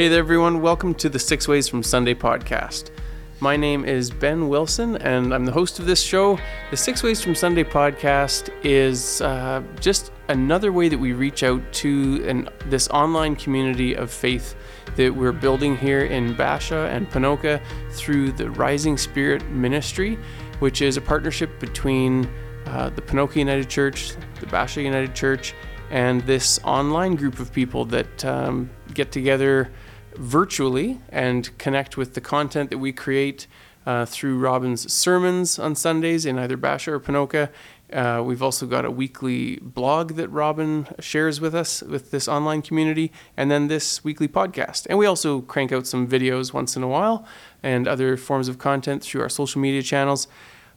Hey there, everyone. Welcome to the Six Ways from Sunday podcast. My name is Ben Wilson, and I'm the host of this show. The Six Ways from Sunday podcast is uh, just another way that we reach out to an, this online community of faith that we're building here in Bashaw and Ponoka through the Rising Spirit Ministry, which is a partnership between uh, the Ponoka United Church, the Bashaw United Church, and this online group of people that um, get together virtually and connect with the content that we create uh, through Robin's sermons on Sundays in either Bashaw or Ponoka. Uh, we've also got a weekly blog that Robin shares with us with this online community, and then this weekly podcast. And we also crank out some videos once in a while and other forms of content through our social media channels.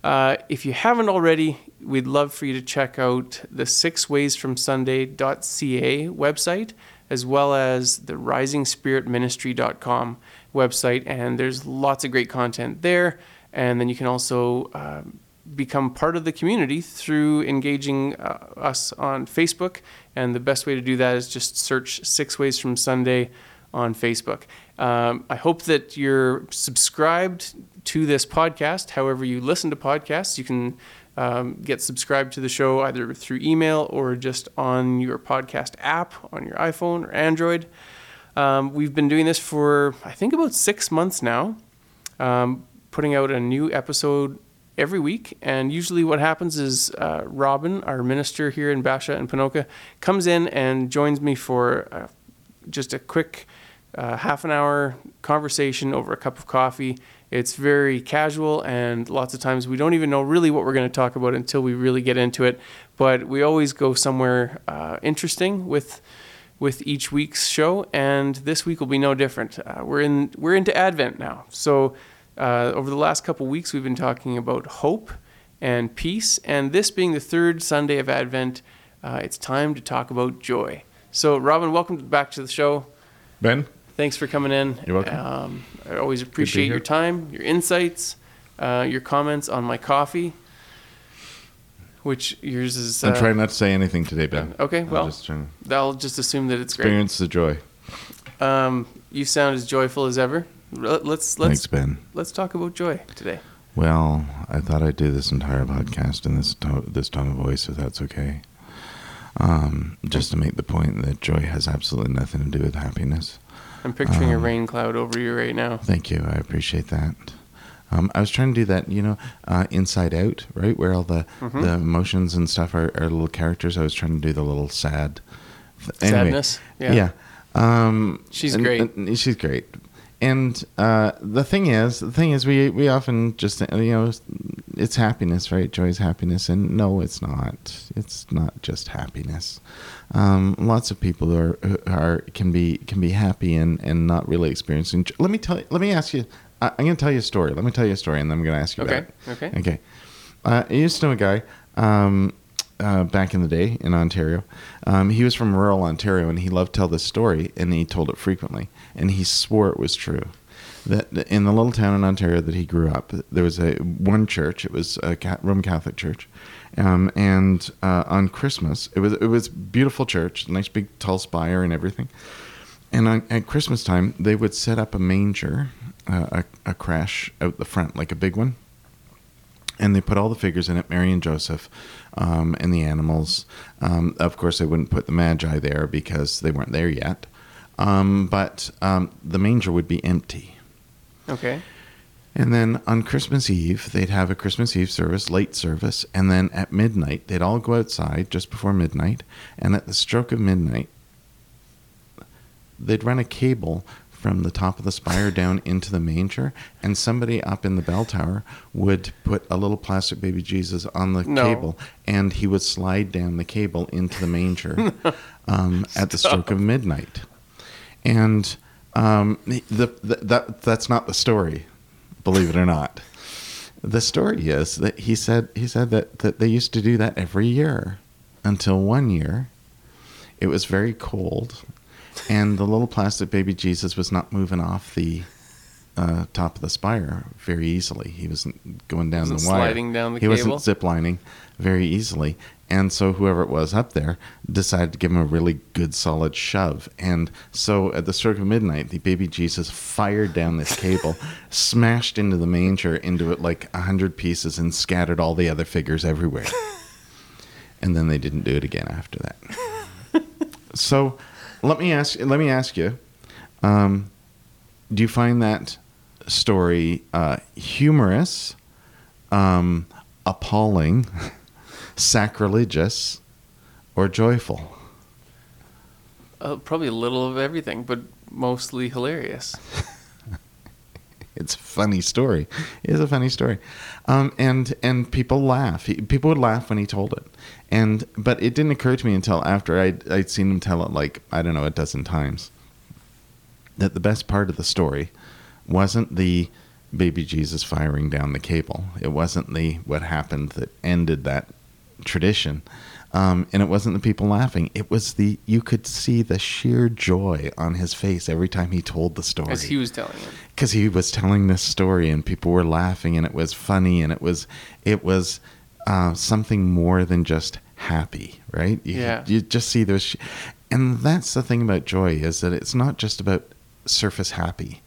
Uh, if you haven't already, we'd love for you to check out the sixwaysfromsunday.ca website as well as the risingspiritministry.com website. And there's lots of great content there. And then you can also um, become part of the community through engaging uh, us on Facebook. And the best way to do that is just search Six Ways from Sunday on Facebook. Um, I hope that you're subscribed to this podcast. However, you listen to podcasts, you can um, get subscribed to the show either through email or just on your podcast app on your iPhone or Android. Um, we've been doing this for, I think, about six months now, um, putting out a new episode every week. And usually, what happens is uh, Robin, our minister here in Bashaw and Ponoka, comes in and joins me for uh, just a quick uh, half an hour conversation over a cup of coffee it's very casual, and lots of times we don't even know really what we're going to talk about until we really get into it. But we always go somewhere uh, interesting with with each week's show, and this week will be no different. Uh, we're in we're into Advent now, so uh, over the last couple weeks we've been talking about hope and peace, and this being the third Sunday of Advent, uh, it's time to talk about joy. So, Robin, welcome back to the show. Ben, Thanks for coming in. You're welcome. Um, I always appreciate your time, your insights, uh, your comments on my coffee, which yours is. I'm uh, trying not to say anything today, Ben. Okay, I'm well, just I'll just assume that it's great. experience the joy. Um, you sound as joyful as ever. Let- Let's let's Thanks, Ben. let's talk about joy today. Well, I thought I'd do this entire podcast in this to- this tone of voice, if that's okay. Um, just to make the point that joy has absolutely nothing to do with happiness. I'm picturing a Um, rain cloud over you right now. Thank you. I appreciate that. Um, I was trying to do that, you know, uh, Inside Out, right, where all the Mhm. the emotions and stuff are, are little characters. I was trying to do the little sad. Anyway, Sadness. Yeah. Yeah. Um, She's and- great. and she's great. And uh, the thing is, the thing is, we we often just you know, it's happiness, right? Joy is happiness, and no, it's not. It's not just happiness. Um, lots of people are are can be can be happy and and not really experiencing. Let me tell you. Let me ask you. I, I'm going to tell you a story. Let me tell you a story, and then I'm going to ask you Okay. about it. Okay. Okay. Uh, I used to know a guy um, uh, back in the day in Ontario. Um, he was from rural Ontario, and he loved to tell this story, and he told it frequently, and he swore it was true. That in the little town in Ontario that he grew up, there was a one church. It was a Roman Catholic church, um, and uh, on Christmas, it was it was beautiful church, nice big tall spire and everything. And on, at Christmas time, they would set up a manger, uh, a, a crèche out the front, like a big one and they put all the figures in it mary and joseph um, and the animals. Um, of course they wouldn't put the magi there because they weren't there yet. Um, but um, the manger would be empty. Okay. and then on christmas eve they'd have a christmas eve service late service. And then at midnight they'd all go outside just before midnight. And at the stroke of midnight they'd run a cable from the top of the spire down into the manger, and somebody up in the bell tower would put a little plastic baby Jesus on the No. cable, and he would slide down the cable into the manger um, at the stroke of midnight. And um, the, the, that that's not the story, believe it or not. The story is that he said he said that, that they used to do that every year until one year it was very cold and the little plastic baby Jesus was not moving off the uh, top of the spire very easily. He wasn't going down Wasn't the wire. sliding down the he cable? wasn't ziplining very easily. And so whoever it was up there decided to give him a really good solid shove. And so at the stroke of midnight, the baby Jesus fired down this cable, smashed into the manger into it like a hundred pieces, and scattered all the other figures everywhere. and then they didn't do it again after that. so let me ask let me ask you, um, do you find that story uh, humorous, um, appalling, sacrilegious, or joyful? Uh, probably a little of everything, but mostly hilarious. It's a funny story. It is a funny story, um, and and people laugh. He, people would laugh when he told it, and but it didn't occur to me until after I'd, I'd seen him tell it like I don't know a dozen times. That the best part of the story wasn't the baby Jesus firing down the cable. It wasn't the what happened that ended that tradition. Um, and it wasn't the people laughing. It was the you could see the sheer joy on his face every time he told the story As he was telling it. because he was telling this story and people were laughing and it was funny and it was it was uh, something more than just happy right you, Yeah. you just see those sh- and that's the thing about joy is that it's not just about surface happy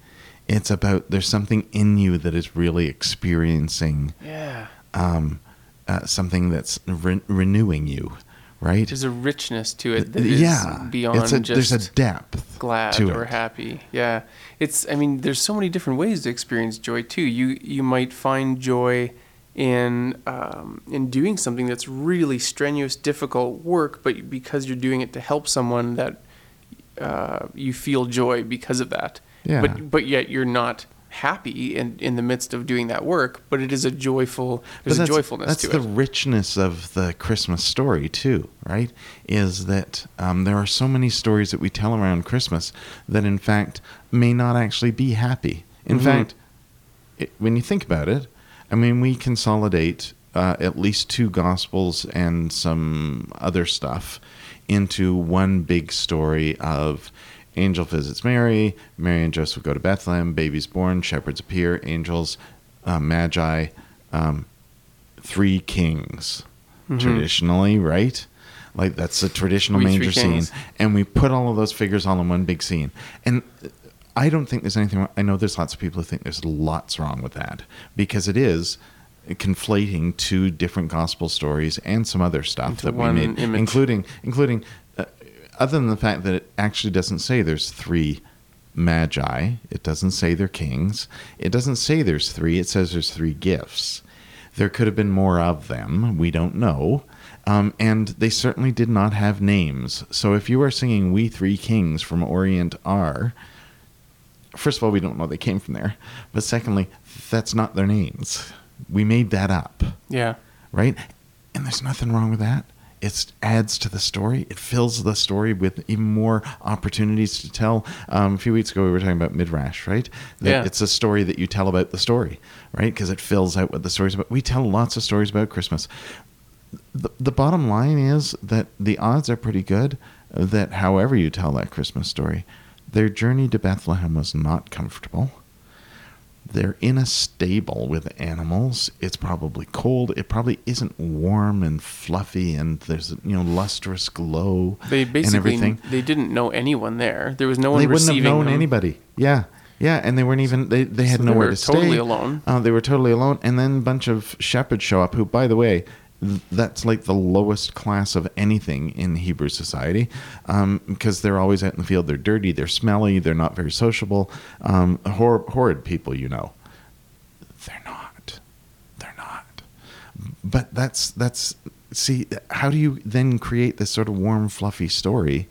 it's about there's something in you that is really experiencing Yeah. um, uh, something that's re- renewing you right There's a richness to it that is yeah beyond it's a, just there's a depth glad or it. happy. Yeah. It's I mean, there's so many different ways to experience joy too. You you might find joy in um, in doing something that's really strenuous, difficult work, but because you're doing it to help someone that uh, you feel joy because of that. Yeah. But but yet you're not happy in, in the midst of doing that work, but it is a joyful there's a joyfulness that's to the it. richness of the Christmas story too, right? Is that um, there are so many stories that we tell around Christmas that, in fact, may not actually be happy. In Mhm. fact, it, when you think about it, I mean, we consolidate uh, at least two gospels and some other stuff into one big story of angel visits Mary, Mary and Joseph go to Bethlehem, baby's born, shepherds appear, angels, uh, magi, um, three kings. Mhm. Traditionally, right? Like that's the traditional We manger scene, and we put all of those figures all in one big scene. And I don't think there's anything. wrong- I know there's lots of people who think there's lots wrong with that because it is conflating two different gospel stories and some other stuff Into that we made, image. including including uh, other than the fact that it actually doesn't say there's three magi. It doesn't say they're kings. It doesn't say there's three. It says there's three gifts. There could have been more of them. We don't know. Um, and they certainly did not have names. So if you are singing We Three Kings from Orient Are, first of all, we don't know they came from there. But secondly, that's not their names. We made that up, Yeah. right? And there's nothing wrong with that. It adds to the story. It fills the story with even more opportunities to tell. Um, a few weeks ago, we were talking about Midrash, right? That Yeah. It's a story that you tell about the story, right? Because it fills out what the story's about. We tell lots of stories about Christmas. The, the bottom line is that the odds are pretty good that however you tell that Christmas story, their journey to Bethlehem was not comfortable. They're in a stable with animals. It's probably cold. It probably isn't warm and fluffy, and there's you know lustrous glow They and basically everything. they didn't know anyone there. There was no one they wouldn't have known them. anybody. Yeah, yeah, and they weren't even. They they had So they nowhere were to totally stay. alone. Uh, they were totally alone, and then a bunch of shepherds show up. Who, by the way, that's like the lowest class of anything in Hebrew society, um, because they're always out in the field. They're dirty. They're smelly. They're not very sociable. Um, hor- horrid people, you know. They're not. They're not. But that's that's see. How do you then create this sort of warm, fluffy story?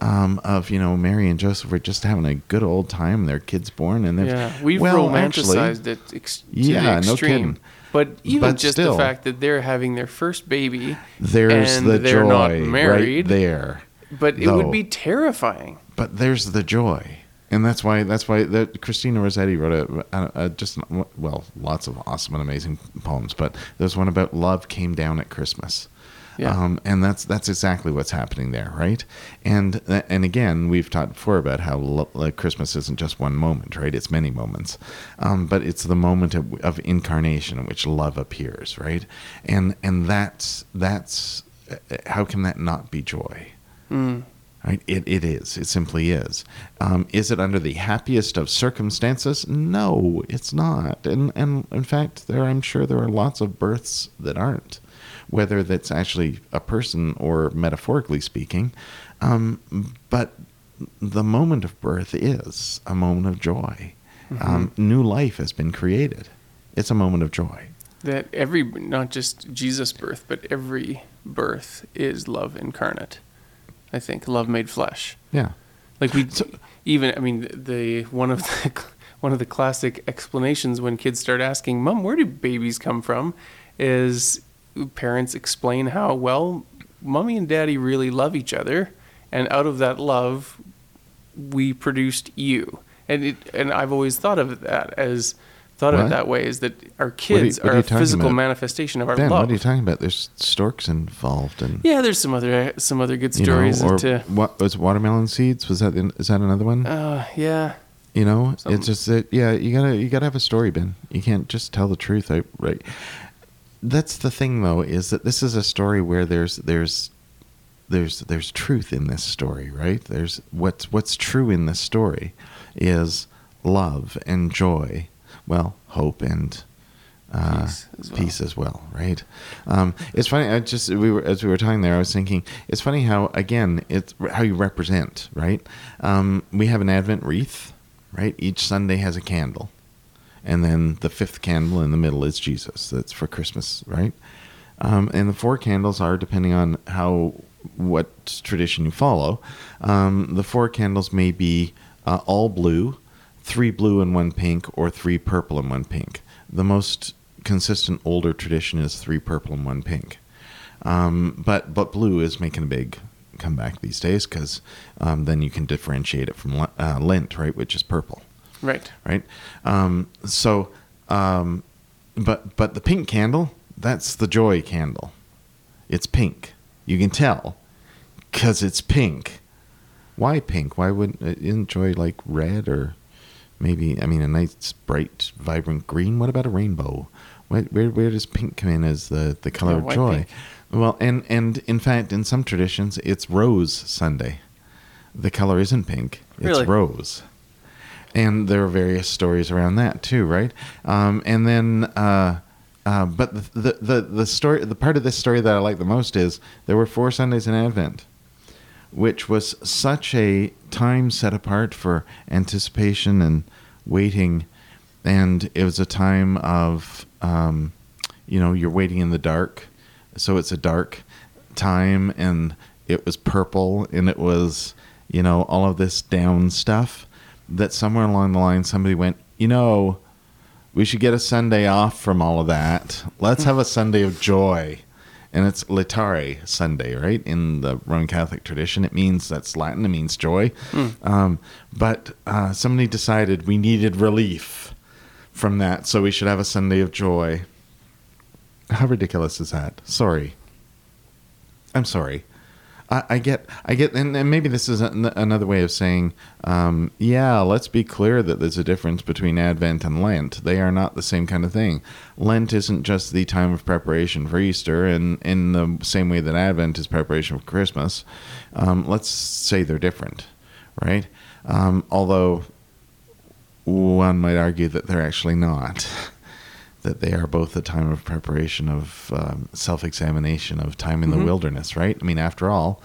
Um, of you know Mary and Joseph were just having a good old time. Their kids born, and they're Yeah, we've well, actually, romanticized it ex- Yeah, no kidding. But even But just still. the fact that they're having their first baby, There's and the they're joy not right married, there. but it though. would be terrifying. But there's the joy, and that's why that's why that Christina Rossetti wrote a, a, a just well lots of awesome and amazing poems. But there's one about love came down at Christmas. Yeah. Um, and that's that's exactly what's happening there, right? And and again, we've talked before about how lo- like Christmas isn't just one moment, right? It's many moments, um, but it's the moment of, of incarnation in which love appears, right? And and that's that's uh, how can that not be joy? Mm. Right? It, it is. It simply is. Um, is it under the happiest of circumstances? No, it's not. And, and in fact, there I'm sure there are lots of births that aren't, whether that's actually a person or metaphorically speaking. Um, but the moment of birth is a moment of joy. Um, new life has been created. It's a moment of joy. That every, not just Jesus' birth, but every birth is love incarnate. I think love made flesh. Yeah. Like we even, I mean, the one of the one of the classic explanations when kids start asking, "Mom, where do babies come from?" is parents explain how well, mommy and daddy really love each other, and out of that love, we produced you. And it, and I've always thought of that as thought of it that way is that our are you- kids what are are a physical about? manifestation of our Ben, love. what are you talking about? There's storks involved and yeah, there's some other some other good you know, stories or to what was watermelon seeds? Was that in, is that another one? uh, yeah. You know, Some- it's just that yeah, you gotta you gotta have a story, Ben. You can't just tell the truth, right? That's the thing, though, is that this is a story where there's there's there's there's truth in this story, right? There's what's what's true in this story is love and joy, well, hope and uh, Peace as well. peace as well, right? Um, it's funny. I just we were as we were talking there. I was thinking it's funny how again it's how you represent, right? Um, we have an Advent wreath, right? Each Sunday has a candle, and then the fifth candle in the middle is Jesus. That's for Christmas, right? Um, and the four candles are depending on how what tradition you follow. Um, the four candles may be uh, all blue, three blue and one pink, or three purple and one pink. The most consistent older tradition is three purple and one pink. Um, but but blue is making a big comeback these days because um, then you can differentiate it from uh, Lent, right, which is purple Right. right? Um, so, um, but but the pink candle, that's the joy candle. It's pink. You can tell because it's pink. Why pink? Why wouldn't uh, isn't joy like red or maybe? I mean, a nice bright, vibrant green. What about a rainbow? Where where, where does pink come in as the the color Yeah, of joy? pink? Well, and and in fact, in some traditions, it's Rose Sunday. The color isn't pink; it's Really? rose and there are various stories around that too, right? Um, and then, uh, uh, but the, the the story, the part of this story that I like the most is there were four Sundays in Advent, which was such a time set apart for anticipation and waiting, and it was a time of, um, you know, you're waiting in the dark, so it's a dark time, and it was purple, and it was, you know, all of this down stuff that somewhere along the line somebody went, you know, we should get a Sunday off from all of that. Let's have a Sunday of joy. And it's Laetare Sunday, right? In the Roman Catholic tradition, it means that's Latin, it means joy. Um, but uh, somebody decided we needed relief from that, so we should have a Sunday of joy. How ridiculous is that? Sorry. I'm sorry. I, get, I get, and, and maybe this is an, another way of saying, um, yeah, let's be clear that there's a difference between Advent and Lent. They are not the same kind of thing. Lent isn't just the time of preparation for Easter, and in the same way that Advent is preparation for Christmas. Um, let's say they're different, right? Um, although one might argue that they're actually not. that they are both a time of preparation, of um, self examination, of time in the Mhm. wilderness, right? I mean, after all,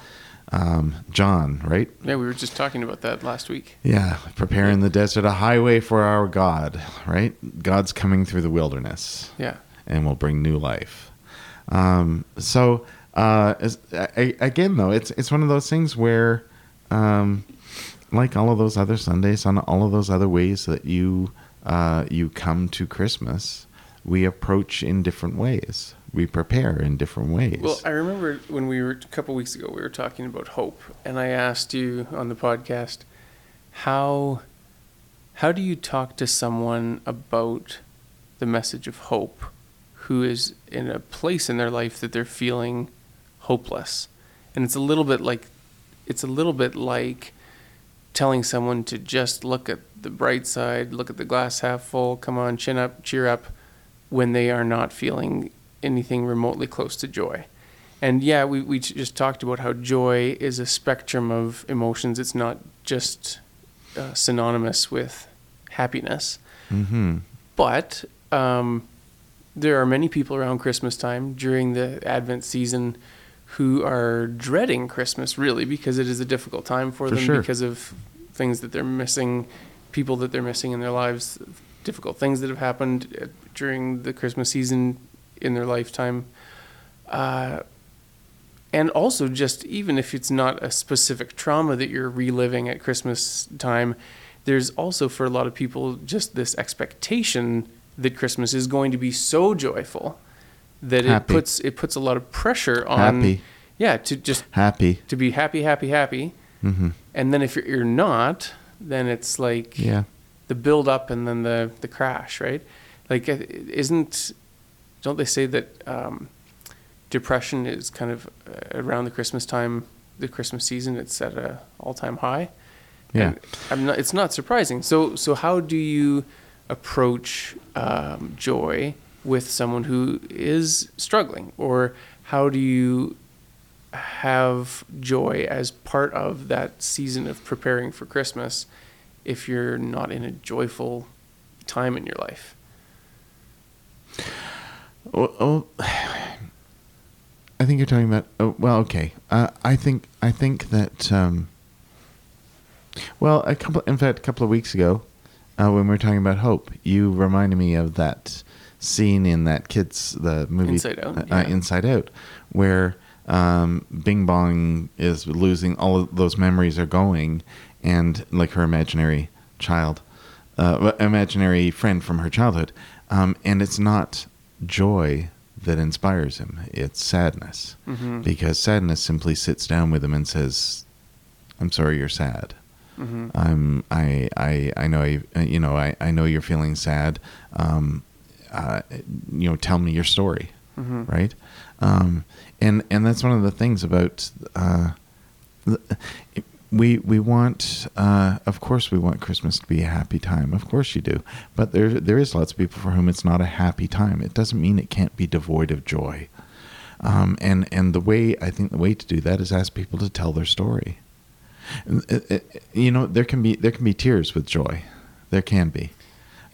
um, John, right? Yeah, we were just talking about that last week. Yeah, preparing the desert a highway for our God, right? God's coming through the wilderness Yeah. and will bring new life. Um, so uh, as, I, again, though, it's it's one of those things where, um, like all of those other Sundays, on all of those other ways that you uh, you come to Christmas, we approach in different ways. We prepare in different ways. Well, I remember when we were a couple weeks ago, we were talking about hope, and I asked you on the podcast how how do you talk to someone about the message of hope who is in a place in their life that they're feeling hopeless. And it's a little bit like it's a little bit like telling someone to just look at the bright side, look at the glass half full, come on, chin up, cheer up when they are not feeling anything remotely close to joy. And yeah, we, we just talked about how joy is a spectrum of emotions. It's not just uh, synonymous with happiness. Mm-hmm. But um, there are many people around Christmas time during the Advent season who are dreading Christmas really because it is a difficult time for, For them sure. because of things that they're missing, people that they're missing in their lives, difficult things that have happened uh, during the Christmas season in their lifetime. Uh, and also just even if it's not a specific trauma that you're reliving at Christmas time, there's also for a lot of people just this expectation that Christmas is going to be so joyful that Happy. it puts it puts a lot of pressure on Happy. yeah to just Happy. to be happy happy happy Mm-hmm. and then if you're, you're not then it's like Yeah. The build up and then the the crash right? Like uh, isn't don't they say that um, depression is kind of uh, around the christmas time the christmas season it's at a all-time high? Yeah. Not, it's not surprising. So so how do you approach um, joy with someone who is struggling? Or how do you have joy as part of that season of preparing for christmas if you're not in a joyful time in your life Oh, oh, I think you're talking about. Oh, well, okay. Uh, I think I think that. Um, well, a couple. In fact, a couple of weeks ago, uh, when we were talking about hope, you reminded me of that scene in that kids the movie Inside Out, uh, yeah. Inside Out, where um, Bing Bong is losing all of those memories are going, and like her imaginary child, uh, imaginary friend from her childhood, um, and it's not joy that inspires him; it's sadness, mm-hmm. because sadness simply sits down with him and says, "I'm sorry, you're sad." Mm-hmm. I'm I I I know you you know I I know you're feeling sad. Um, uh, you know, tell me your story, Mm-hmm. right? Um, and and that's one of the things about uh, we we want uh, of course we want Christmas to be a happy time. Of course you do, but there there is lots of people for whom it's not a happy time. It doesn't mean it can't be devoid of joy. Um, and and the way I think the way to do that is ask people to tell their story. And, uh, uh, You know, there can be there can be tears with joy. There can be.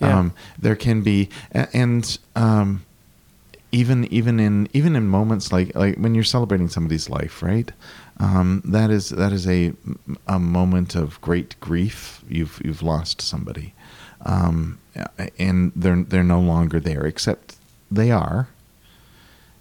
Yeah. Um, there can be, a- and um, even even in even in moments like like when you're celebrating somebody's life, right? Um, that is that is a a moment of great grief. You've you've lost somebody, um, and they're they're no longer there. Except they are.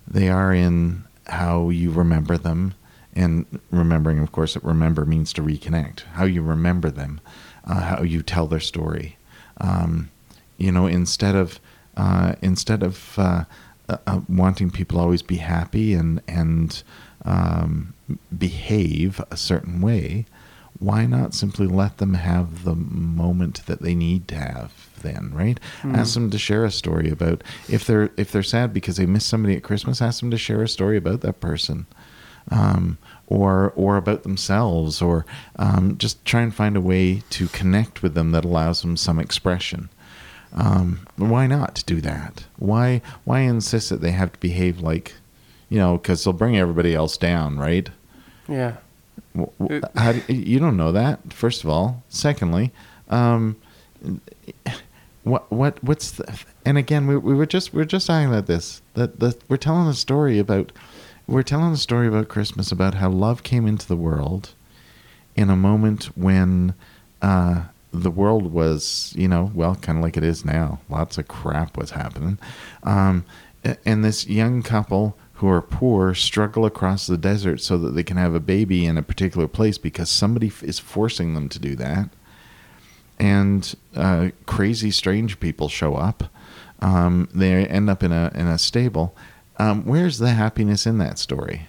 They are in how you remember them, and remembering, of course, that remember means to reconnect. How you remember them, uh, how you tell their story. Um, you know, instead of uh, instead of uh, uh, uh, wanting people always be happy and and um, behave a certain way, why not simply let them have the moment that they need to have then, right? Hmm. Ask them to share a story about if they're if they're sad because they miss somebody at Christmas, ask them to share a story about that person. Um, or or about themselves, or um, just try and find a way to connect with them that allows them some expression. Um, why not do that? Why why insist that they have to behave like, you know, because they'll bring everybody else down, right? yeah W- How do, you don't know that. First of all, secondly, um, what what what's the, and again we, we were just we are just talking about this that that we're telling a story about we're telling a story about Christmas about how love came into the world in a moment when uh, the world was you know well kind of like it is now. Lots of crap was happening. Um, and this young couple who are poor struggle across the desert so that they can have a baby in a particular place because somebody is forcing them to do that. And uh, crazy strange people show up. Um, they end up in a in a stable. Um, where's the happiness in that story?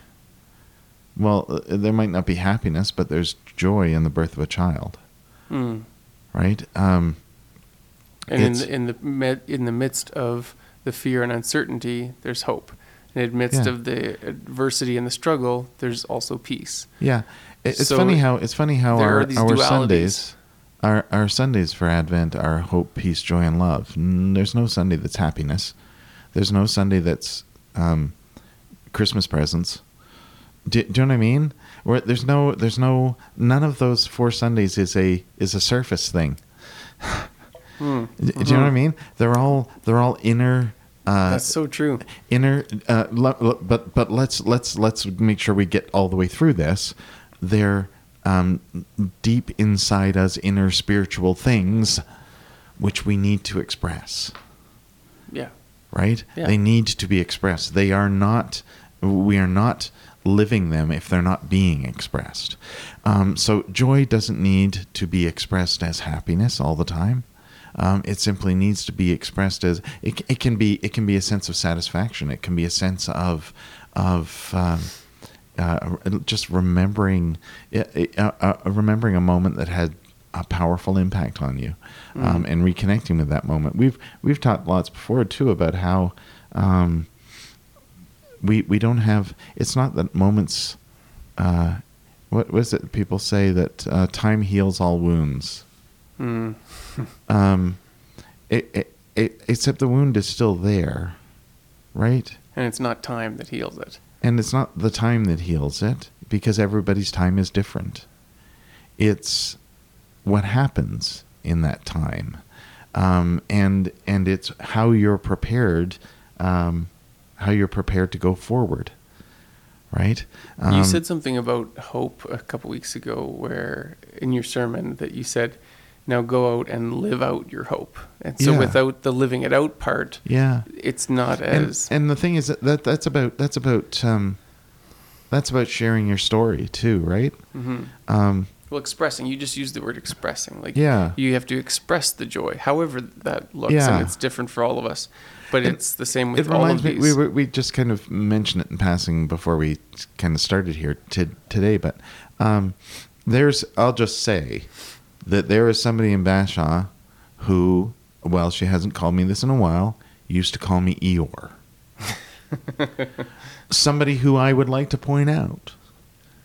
Well uh, there might not be happiness but there's joy in the birth of a child. Hmm. Right um, and in the, in the med, in the midst of the fear and uncertainty there's hope and And amidst Yeah. of the adversity and the struggle, there's also peace. Yeah, It- it's So funny how it's funny how our our dualities. Sundays, our our Sundays for Advent are hope, peace, joy, and love. There's no Sunday that's happiness. There's no Sunday that's um, Christmas presents. Do, do you know what I mean? Where there's no there's no none of those four Sundays is a is a surface thing. Hmm. Do, you know what I mean? They're all they're all inner. Uh, That's so true. inner uh, but but let's let's let's make sure we get all the way through this they're um, deep inside us inner spiritual things which we need to express Yeah. right Yeah. they need to be expressed they are not we are not living them if they're not being expressed. Um, so joy doesn't need to be expressed as happiness all the time. Um, it simply needs to be expressed as it, it can be it can be a sense of satisfaction. It can be a sense of of um, uh, just remembering uh, uh, remembering a moment that had a powerful impact on you um, and reconnecting with that moment. We've we've talked lots before too about how um, we we don't have it's not that moments uh, what was it people say that uh, time heals all wounds Hmm. um, it, it, it, except the wound is still there, right? And it's not time that heals it. And it's not the time that heals it because everybody's time is different. It's what happens in that time, um, and and it's how you're prepared, um, how you're prepared to go forward, right? you Um, said something about hope a couple weeks ago, where in your sermon that you said, "Now go out and live out your hope." And so, Yeah. without the living it out part, yeah. it's not as and the thing is that, that that's about that's about um, that's about sharing your story too, right? Mhm. Um, well expressing. You just use the word expressing. Like Yeah. you have to express the joy, however that looks, Yeah. and it's different for all of us. But And it's the same with it all of me these. we, we we just kind of mentioned it in passing before we kind of started here to, today, but um, there's I'll just say that there is somebody in Bashaw who, well, she hasn't called me this in a while, used to call me Eeyore. somebody who I would like to point out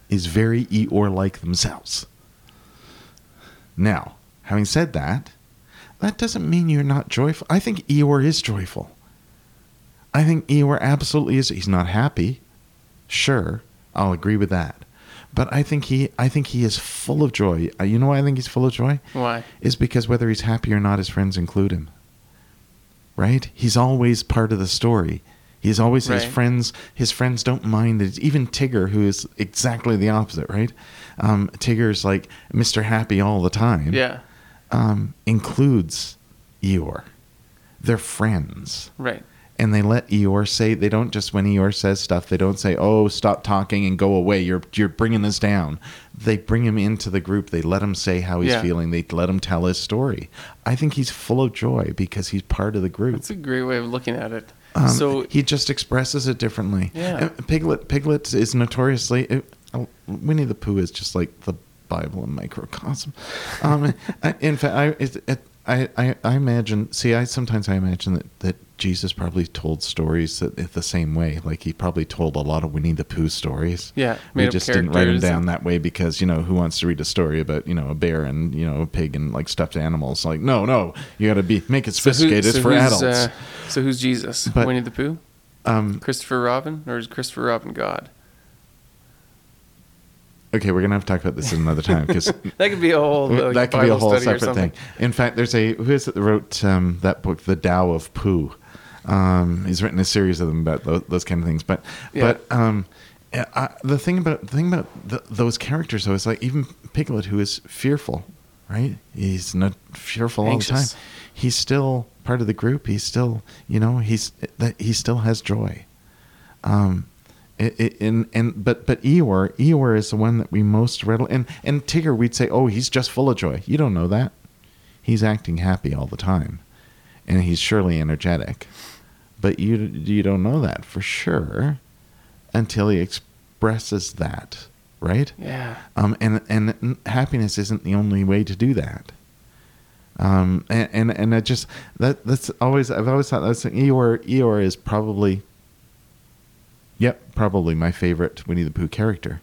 is very Eeyore like themselves. Now, having said that, that doesn't mean you're not joyful. I think Eeyore is joyful. I think Eeyore absolutely is. He's not happy. Sure, I'll agree with that. But I think he, I think he is full of joy. Uh, You know why I think he's full of joy? Why? Is because whether he's happy or not, his friends include him. Right? He's always part of the story. He's always his friends. His friends don't mind it. Even Tigger, who is exactly the opposite, right? Um, Tigger's like Mr. Happy all the time Yeah. um, includes Eeyore. They're friends. Right. And they let Eeyore say, they don't just, when Eeyore says stuff, they don't say, oh, stop talking and go away. You're, you're bringing this down. They bring him into the group. They let him say how he's Yeah. feeling. They let him tell his story. I think he's full of joy because he's part of the group. That's a great way of looking at it. Um, so he just expresses it differently. Yeah. Uh, Piglet Piglet is notoriously uh, uh, Winnie the Pooh is just like the Bible in microcosm. Um, in fact, I, it, it, I I I imagine. See, I sometimes I imagine that that Jesus probably told stories that the same way. Like he probably told a lot of Winnie the Pooh stories. Yeah, we just didn't write them down that way because you know who wants to read a story about you know a bear and you know a pig and like stuffed animals? Like no, no, you got to be make it so who- sophisticated. so for adults. uh, so who's Jesus? But- Winnie the Pooh? um, Christopher Robin? Or is Christopher Robin God? Okay, we're gonna have to talk about this another time because That could be a whole like, that could be a whole separate thing. In fact, there's a who is it that wrote um, that book, The Tao of Pooh. Um, he's written a series of them about those, those kind of things. But Yeah. but um, I, the thing about the thing about the, those characters though is like even Piglet, who is fearful, right? He's not fearful all the time. He's still part of the group. He's still you know he's that he still has joy. Um, it, it, and and but but Eeyore Eeyore is the one that we most readily and and Tigger we'd say oh he's just full of joy. You don't know that. He's acting happy all the time, and he's surely energetic, but you you don't know that for sure until he expresses that, right? Yeah. Um, and and happiness isn't the only way to do that. Um, and and, and I just that that's always I've always thought that's Eeyore Eeyore is probably Yep, probably my favorite Winnie the Pooh character,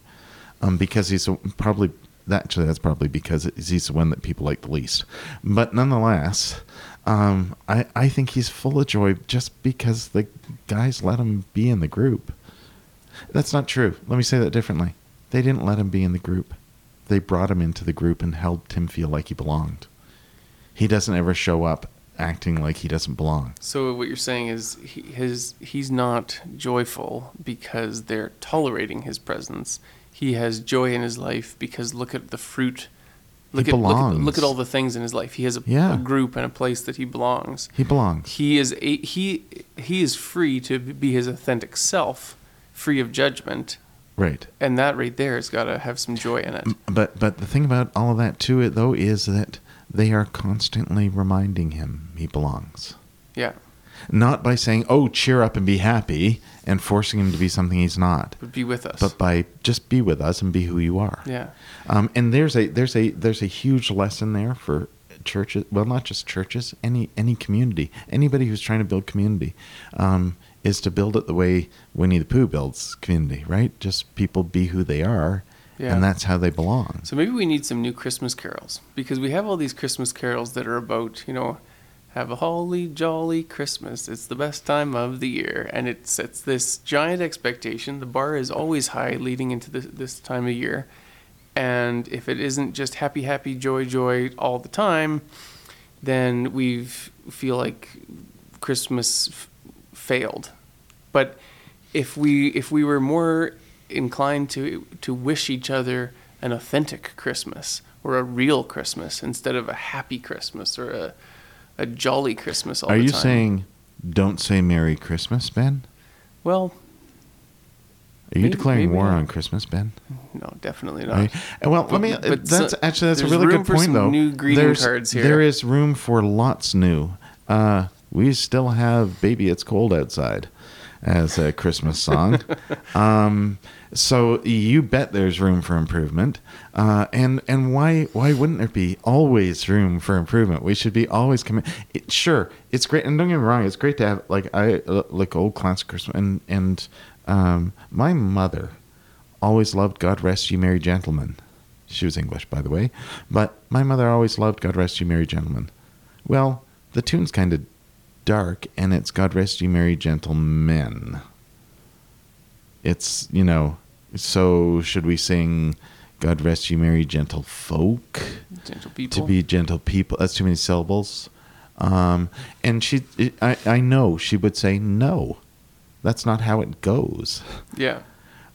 um, because he's a, probably actually that's probably because he's the one that people like the least. But nonetheless, um, I I think he's full of joy just because the guys let him be in the group. That's not true. Let me say that differently. They didn't let him be in the group. They brought him into the group and helped him feel like he belonged. He doesn't ever show up acting like he doesn't belong. So what you're saying is he, his he's not joyful because they're tolerating his presence. He has joy in his life because look at the fruit. Look He at, look at belongs. look at all the things in his life. He has a, Yeah. a group and a place that he belongs. He belongs. He is a, he he is free to be his authentic self, free of judgment, Right. and that right there has got to have some joy in it. But but the thing about all of that to it though is that they are constantly reminding him he belongs. Yeah, Not by saying, "Oh, cheer up and be happy," and forcing him to be something he's not, but be with us. but by just be with us and be who you are. yeah, Um, and there's a there's a there's a huge lesson there for churches. Well, not just churches, any any community, anybody who's trying to build community, um, is to build it the way Winnie the Pooh builds community. Right? Just people be who they are, Yeah. and that's how they belong. So maybe we need some new Christmas carols because we have all these Christmas carols that are about, you know, have a holly jolly Christmas. It's the best time of the year, and it sets this giant expectation. The bar is always high leading into this, this time of year, and if it isn't just happy, happy, joy, joy all the time, then we feel like Christmas f- failed. But if we if we were more inclined to to wish each other an authentic Christmas or a real Christmas instead of a happy Christmas or a a jolly Christmas all Are you time. saying don't say Merry Christmas, Ben? Well, Are you Maybe- declaring maybe war not. on Christmas, Ben? no, definitely not. well, But- let me. but that's so- actually that's a really good point, though. new greeting There's- cards here. There is room for lots new. Uh, we still have "Baby It's Cold Outside" as a Christmas song. um, so you bet there's room for improvement. Uh, and and why why wouldn't there be always room for improvement? We should be always coming. It, sure, it's great, and don't get me wrong, it's great to have like I like old classic Christmas and and um, my mother always loved God Rest You Merry Gentlemen. She was English, by the way. But my mother always loved God Rest You Merry Gentlemen. Well, the tune's kind of dark, and it's God Rest You Merry Gentlemen. It's, you know, so should we sing God Rest You Merry Gentle Folk? Gentle people. to be gentle people. That's too many syllables. Um, and she, I, I know she would say no. That's not how it goes. yeah.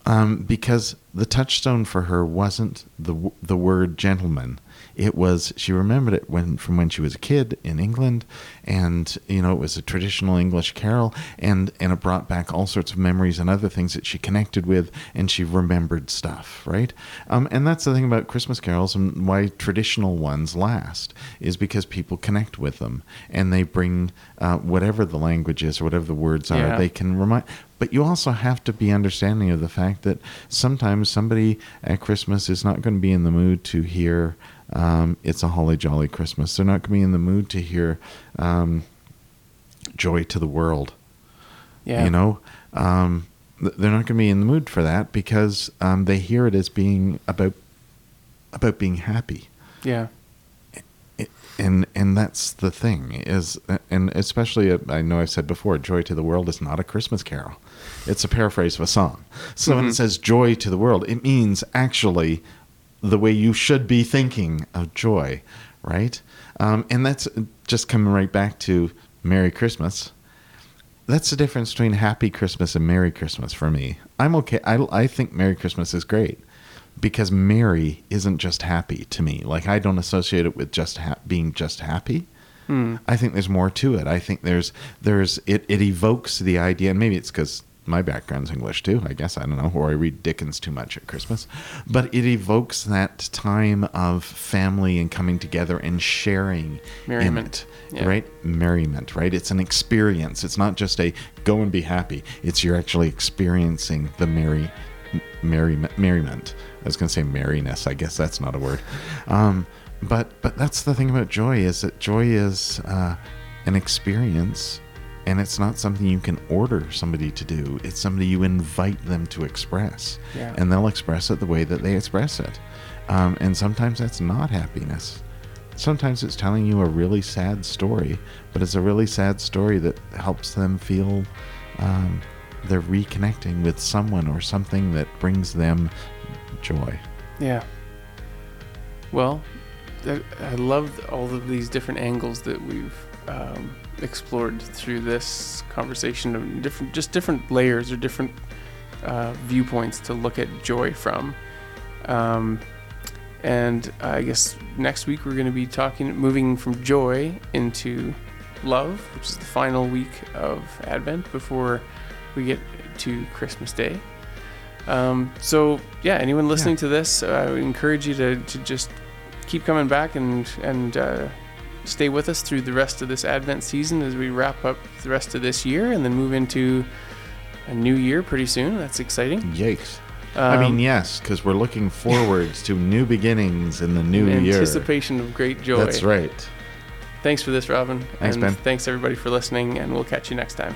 Um, because the touchstone for her wasn't the the word gentleman. It was she remembered it when from when she was a kid in England, and you know it was a traditional English carol, and and it brought back all sorts of memories and other things that she connected with, and she remembered stuff, right? Um, and that's the thing about Christmas carols and why traditional ones last is because people connect with them, and they bring uh, whatever the language is or whatever the words are, Yeah. they can remind. But you also have to be understanding of the fact that sometimes somebody at Christmas is not going to be in the mood to hear um, "It's a Holly Jolly Christmas." They're not going to be in the mood to hear um, "Joy to the World." Yeah. You know, um, th- they're not going to be in the mood for that because um, they hear it as being about about being happy Yeah. it- and and that's the thing is and especially uh, I know I've said before joy to the world is not a christmas carol it's a paraphrase of a song so when Mhm. it says joy to the world it means actually the way you should be thinking of joy right? Um, and that's just coming right back to merry christmas. That's the difference between happy christmas and merry christmas for me. I'm okay i, I think merry christmas is great because merry isn't just happy to me. Like i don't associate it with just ha- being just happy. Hmm. i think there's more to it. I think there's there's it, it evokes the idea and maybe it's because my background's english too i guess. I don't know. Or i read dickens too much at christmas. But it evokes that time of family and coming together and sharing Merriment. it Yeah. right? Merriment right? It's an experience. It's not just a go and be happy. It's you're actually experiencing the merry merry merriment. I was going to say merriness. I guess that's not a word. Um, but but that's the thing about joy is that joy is uh, an experience And it's not something you can order somebody to do. It's something you invite them to express. Yeah. And they'll express it the way that they express it. Um, and sometimes that's not happiness. Sometimes it's telling you a really sad story, but it's a really sad story that helps them feel um, they're reconnecting with someone or something that brings them joy. Yeah. Well, I I love all of these different angles that we've um, explored through this conversation of different, just different layers or different uh, viewpoints to look at joy from. Um, and I guess next week we're going to be talking, moving from joy into love, which is the final week of Advent before we get to Christmas Day. Um, so yeah, anyone listening to this, uh, I would encourage you to, to just keep coming back and and uh, stay with us through the rest of this Advent season as we wrap up the rest of this year and then move into a new year pretty soon. That's exciting. Yikes. I mean, Um, yes, because we're looking forwards to new beginnings in the new in year. anticipation of great joy. That's right. Thanks for this, Robin. Thanks, and Ben. Thanks everybody for listening, and we'll catch you next time.